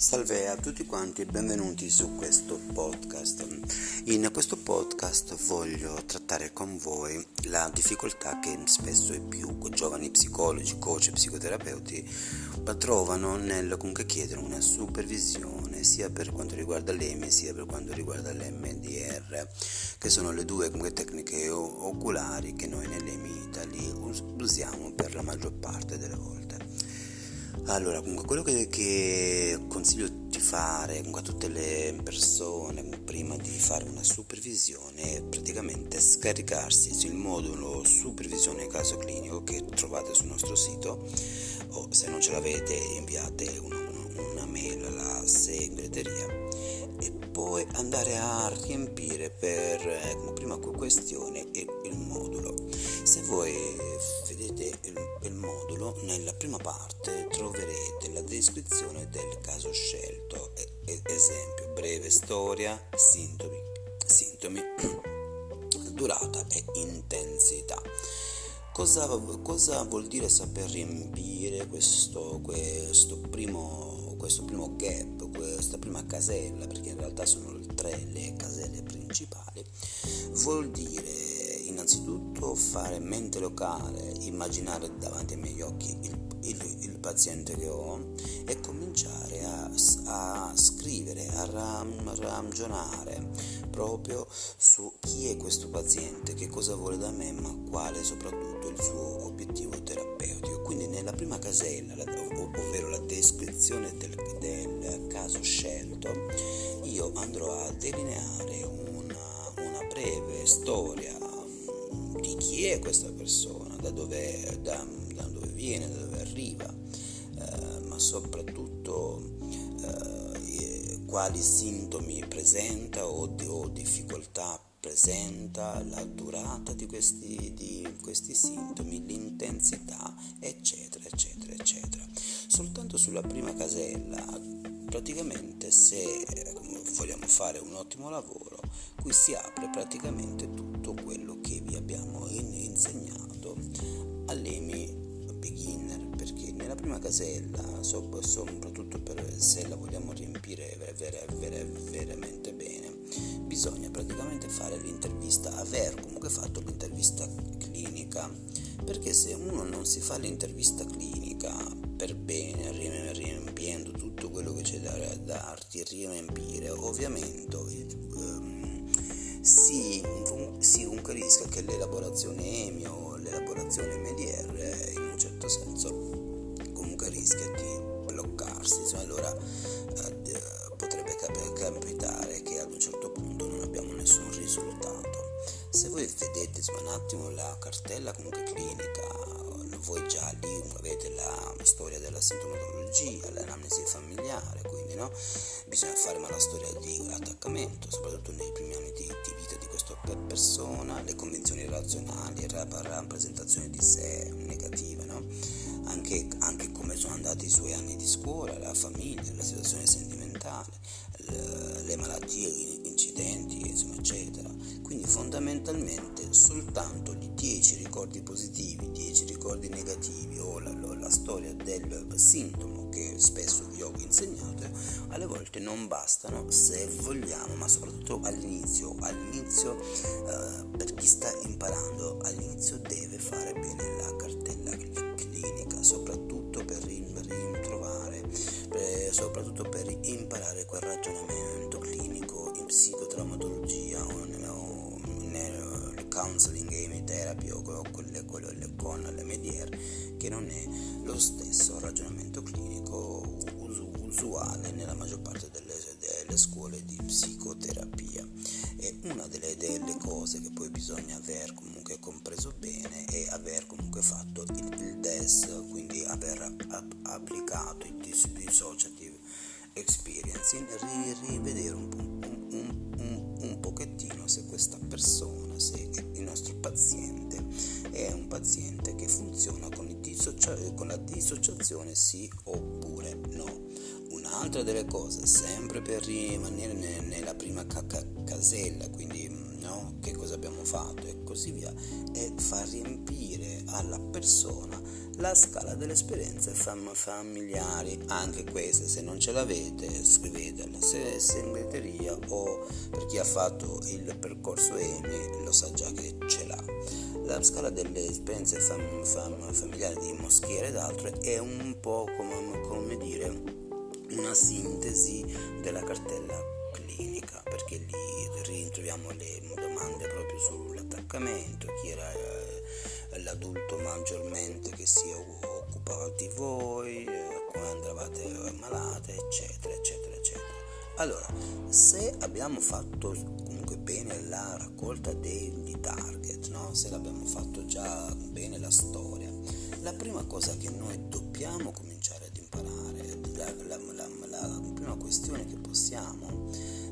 Salve a tutti quanti e benvenuti su questo podcast. In questo podcast voglio trattare con voi la difficoltà che spesso i più giovani psicologi, coach e psicoterapeuti trovano nel comunque chiedere una supervisione sia per quanto riguarda l'EMI sia per quanto riguarda l'MDR, che sono le due tecniche oculari che noi nell'EMI Italy usiamo per la maggior parte delle volte. Allora, comunque quello che, che, consiglio di fare comunque a tutte le persone prima di fare una supervisione è praticamente scaricarsi il modulo supervisione caso clinico che trovate sul nostro sito o se non ce l'avete inviate una, una mail alla segreteria. E poi andare a riempire per eh, prima questione il, breve storia, sintomi, sintomi durata e intensità. Cosa, cosa, vuol dire saper riempire questo, questo, primo, questo primo gap, questa prima casella, perché in realtà sono tre le caselle principali? Vuol dire innanzitutto fare mente locale, immaginare davanti ai miei occhi il, il, il paziente che ho e cominciare a, a scrivere, a ram, ragionare proprio su chi è questo paziente, che cosa vuole da me, ma quale soprattutto il suo obiettivo terapeutico. Quindi nella prima casella, ovvero la descrizione del, del caso scelto, io andrò a delineare una, una breve storia di chi è questa persona, da dove, da, da dove viene, da dove arriva, eh, ma soprattutto eh, quali sintomi presenta o, o, difficoltà presenta, la durata di questi, di questi sintomi, l'intensità, eccetera, eccetera, eccetera. Soltanto sulla prima casella, praticamente se vogliamo fare un ottimo lavoro, qui si apre praticamente tutto quello prima casella soprattutto se la vogliamo riempire ver- ver- veramente bene. Bisogna praticamente fare l'intervista aver comunque fatto l'intervista clinica. Perché se uno non si fa l'intervista clinica per bene riempiendo tutto quello che c'è da darti riempire ovviamente si, si comunque che l'elaborazione EMI o l'elaborazione MDR in un certo senso rischia di bloccarsi, cioè allora eh, potrebbe capitare che ad un certo punto non abbiamo nessun risultato. Se voi vedete insomma, un attimo la cartella comunque clinica voi già lì avete la storia della sintomatologia, l'anamnesi familiare, quindi no? bisogna fare la storia di attaccamento, soprattutto nei primi anni di, di vita di questa persona, le convenzioni relazionali, la rappresentazione di sé negativa, no? anche, anche i suoi anni di scuola, la famiglia, la situazione sentimentale, le, le malattie, gli incidenti, insomma, eccetera. Quindi fondamentalmente soltanto di 10 ricordi positivi, 10 ricordi negativi o la, la storia del sintomo che spesso vi ho insegnato, alle volte non bastano se vogliamo, ma soprattutto all'inizio, all'inizio eh, per chi sta imparando, all'inizio deve fare bene la cartella eh, soprattutto per imparare quel ragionamento clinico in psicotraumatologia o counseling e therapy o quelle, quelle con l'MDR che non è lo stesso ragionamento clinico usuale nella maggior parte delle, delle scuole di psicoterapia. E una delle, delle, cose che poi bisogna aver comunque compreso bene è aver comunque fatto il, il DES quindi applicato il dissociative experience rivedere un, un, un, un, un pochettino se questa persona se il nostro paziente è un paziente che funziona con, dissocia- con la dissociazione sì oppure no. Un'altra delle cose, sempre per rimanere ne- nella prima ca- ca- casella, quindi no, che cosa abbiamo fatto e così via, è far riempire alla persona la scala delle esperienze fam- familiari, anche queste se non ce l'avete scrivetela, se segreteria o per chi ha fatto il percorso EMI lo sa già che ce l'ha. La scala delle esperienze fam- fam- familiari di Moschiera ed altro è un po' come, come dire una sintesi della cartella clinica perché lì ritroviamo le domande proprio sull'attaccamento, chi era l'adulto maggiormente che si occupava di voi, eh, quando eravate malate, eccetera, eccetera, eccetera. Allora, se abbiamo fatto comunque bene la raccolta degli target, no? se l'abbiamo fatto già bene la storia, la prima cosa che noi dobbiamo cominciare ad imparare, la, la, la, la prima questione che possiamo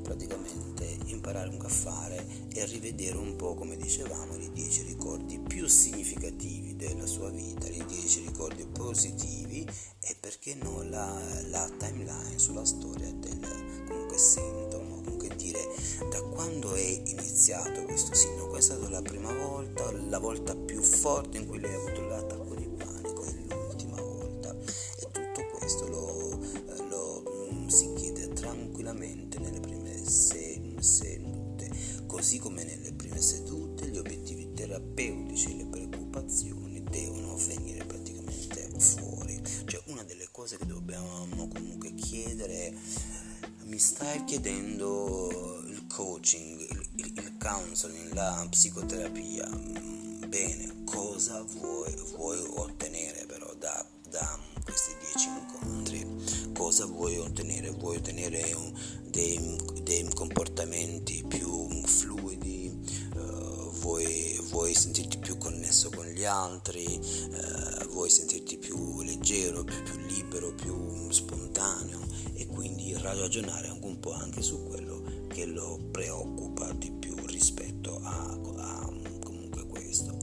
praticamente imparare a fare è rivedere un po', come dicevamo, i dieci ricordi più significativi della sua vita, i dieci ricordi positivi e perché no la, la timeline sulla storia del comunque sintomo, comunque dire da quando è iniziato questo sintomo, questa è stata la prima volta, la volta più forte in cui lei ha avuto l'attacco cose che dobbiamo comunque chiedere. Mi stai chiedendo il coaching, il, il, counseling, la psicoterapia, bene, cosa vuoi, vuoi ottenere sentirti più connesso con gli altri? Uh, vuoi sentirti più leggero, più, più libero, più spontaneo? e quindi ragionare un po' anche su quello che lo preoccupa di più rispetto a, a comunque questo.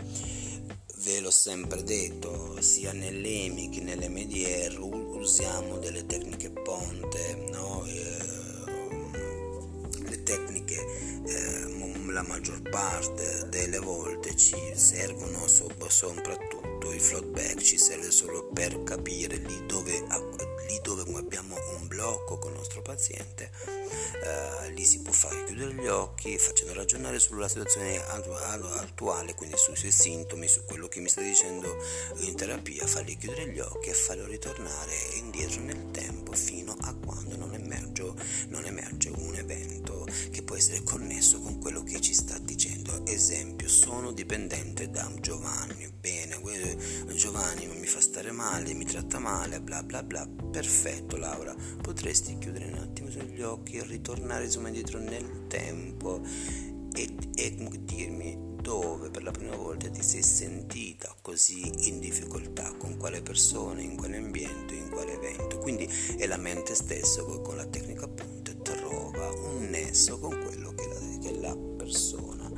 Ve l'ho sempre detto, sia nell'EMI che nelle MDR usiamo delle tecniche ponte, no? La maggior parte delle volte ci servono soprattutto i floatback, ci serve solo per capire lì dove lì dove abbiamo un blocco con il nostro paziente, eh, lì si può fare chiudere gli occhi facendo ragionare sulla situazione attuale, quindi sui suoi sintomi, su quello che mi sta dicendo in terapia, fargli chiudere gli occhi e farlo ritornare indietro nel tempo fino a quando non emerge, non connesso con quello che ci sta dicendo. Esempio, sono dipendente da Giovanni, bene, Giovanni mi fa stare male, mi tratta male, bla bla bla Perfetto Laura, potresti chiudere un attimo gli occhi e ritornare insomma indietro nel tempo e, e dirmi dove per la prima volta ti sei sentita così in difficoltà, con quale persona, in quale ambiente, in quale evento. Quindi è la mente stessa che con la tecnica appunto trova un nesso con quello che la, persona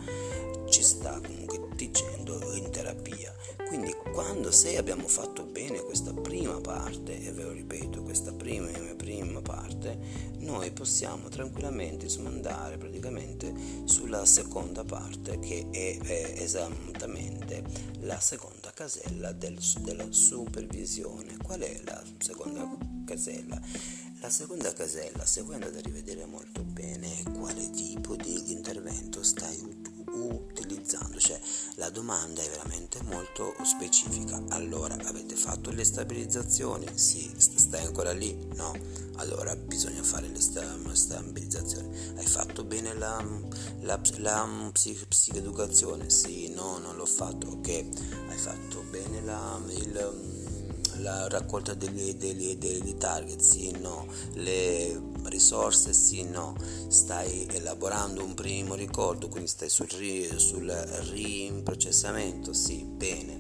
ci sta comunque dicendo in terapia. Quindi quando se abbiamo fatto bene questa prima parte, e ve lo ripeto, questa prima, prima parte, noi possiamo tranquillamente insomma, andare praticamente sulla seconda parte che è, è esattamente la seconda casella del, della supervisione. Qual è la seconda casella? La seconda casella, se voi andate a rivedere molto bene quale tipo di intervento stai utilizzando, cioè la domanda è veramente molto specifica. Allora, avete fatto le stabilizzazioni? Sì, stai ancora lì? No. Allora bisogna fare le stabilizzazioni. Hai fatto bene la, la, la psicoeducazione? Sì, no, non l'ho fatto. Ok, hai fatto bene la, il la raccolta degli, degli, degli target, sì, no, le risorse, sì, no, stai elaborando un primo ricordo, quindi stai sul, sul rimprocessamento, sì, bene,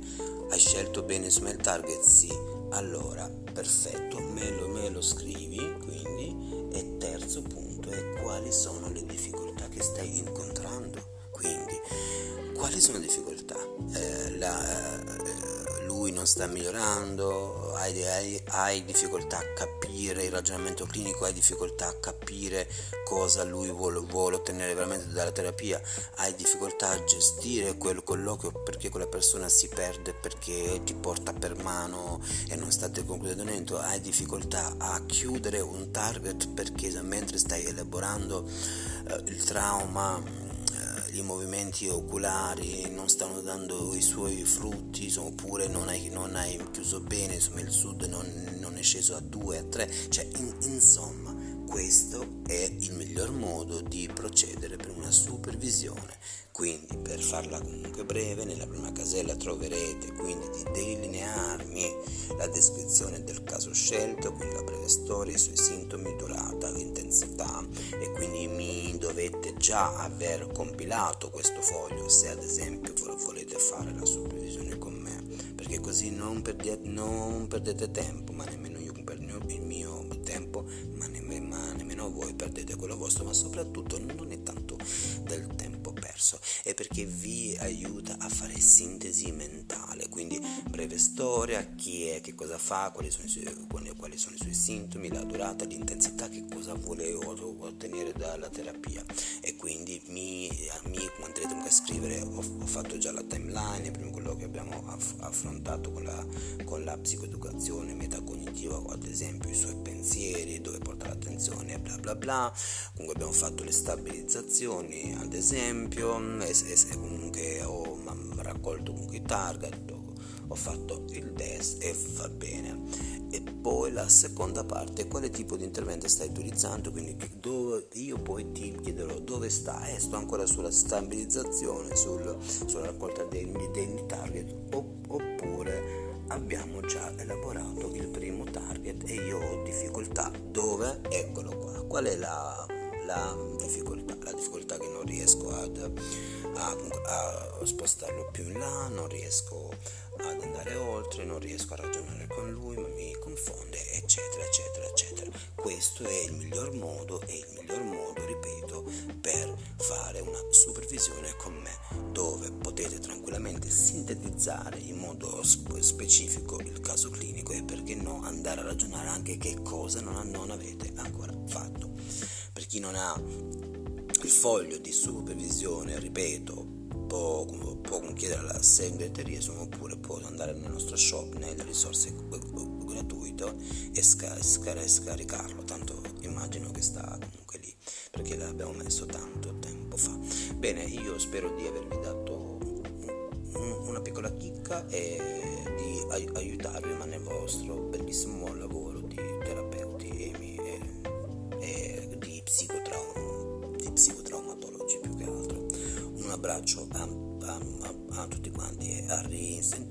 hai scelto bene insomma il target, sì, allora, perfetto, me lo, me lo scrivi, quindi, e terzo punto è quali sono le difficoltà che stai incontrando, quindi, quali sono le difficoltà? Eh, la, eh, lui non sta migliorando, hai, hai, hai, difficoltà a capire il ragionamento clinico, hai difficoltà a capire cosa lui vuole, vuole, ottenere veramente dalla terapia, hai difficoltà a gestire quel colloquio perché quella persona si perde perché ti porta per mano e non state concludendo, hai difficoltà a chiudere un target perché mentre stai elaborando eh, il trauma i movimenti oculari non stanno dando i suoi frutti oppure non hai, non hai chiuso bene insomma il sud non, non, è sceso a 2 a 3 cioè in, insomma questo è il miglior modo di procedere una supervisione. Quindi per farla comunque breve nella prima casella troverete quindi di delinearmi la descrizione del caso scelto quindi la breve storia i suoi sintomi durata l'intensità. E quindi mi dovete già aver compilato questo foglio se ad esempio volete fare la supervisione con me. Perché così non perdete, non perdete tempo ma nemmeno io perdo il mio tempo ma nemmeno, ma nemmeno voi perdete quello vostro ma soprattutto non perso è perché vi aiuta a fare sintesi mentale quindi breve storia chi è che cosa fa quali sono i suoi, quali sono i suoi sintomi la durata l'intensità che cosa vuole ottenere dalla terapia. E quindi mi, mi andrete a scrivere ho, ho, fatto già la timeline prima quello che abbiamo aff- affrontato con la, con la psicoeducazione metacognitiva ad esempio i suoi pensieri dove porta l'attenzione bla bla bla. Comunque abbiamo fatto le stabilizzazioni ad esempio e, e comunque ho raccolto comunque i target ho fatto il DES e va bene. E poi la seconda parte quale tipo di intervento stai utilizzando? Quindi dove, io poi ti chiederò dove sta e eh, sto ancora sulla stabilizzazione sul, sulla raccolta dei, dei target. Oppure abbiamo già elaborato il primo target e io ho difficoltà. Dove? Eccolo qua. Qual è la, la difficoltà la difficoltà che non riesco ad, a, a spostarlo più in là non riesco ad andare oltre, non riesco a ragionare con lui, ma mi confonde, eccetera, eccetera, eccetera. Questo è il miglior modo, è il miglior modo, ripeto, per fare una supervisione con me, dove potete tranquillamente sintetizzare in modo specifico il caso clinico e perché no andare a ragionare anche che cosa non, non avete ancora chi non ha il foglio di supervisione, ripeto, può, può chiedere alla segreteria oppure può andare nel nostro shop nelle risorse gratuite e, scar- scar- scaricarlo. Tanto immagino che sta comunque lì perché l'abbiamo messo tanto tempo fa. Bene io spero di avervi dato una piccola chicca e di ai- aiutarvi nel vostro bellissimo lavoro abbraccio a, a, a, a tutti quanti e a risentirci!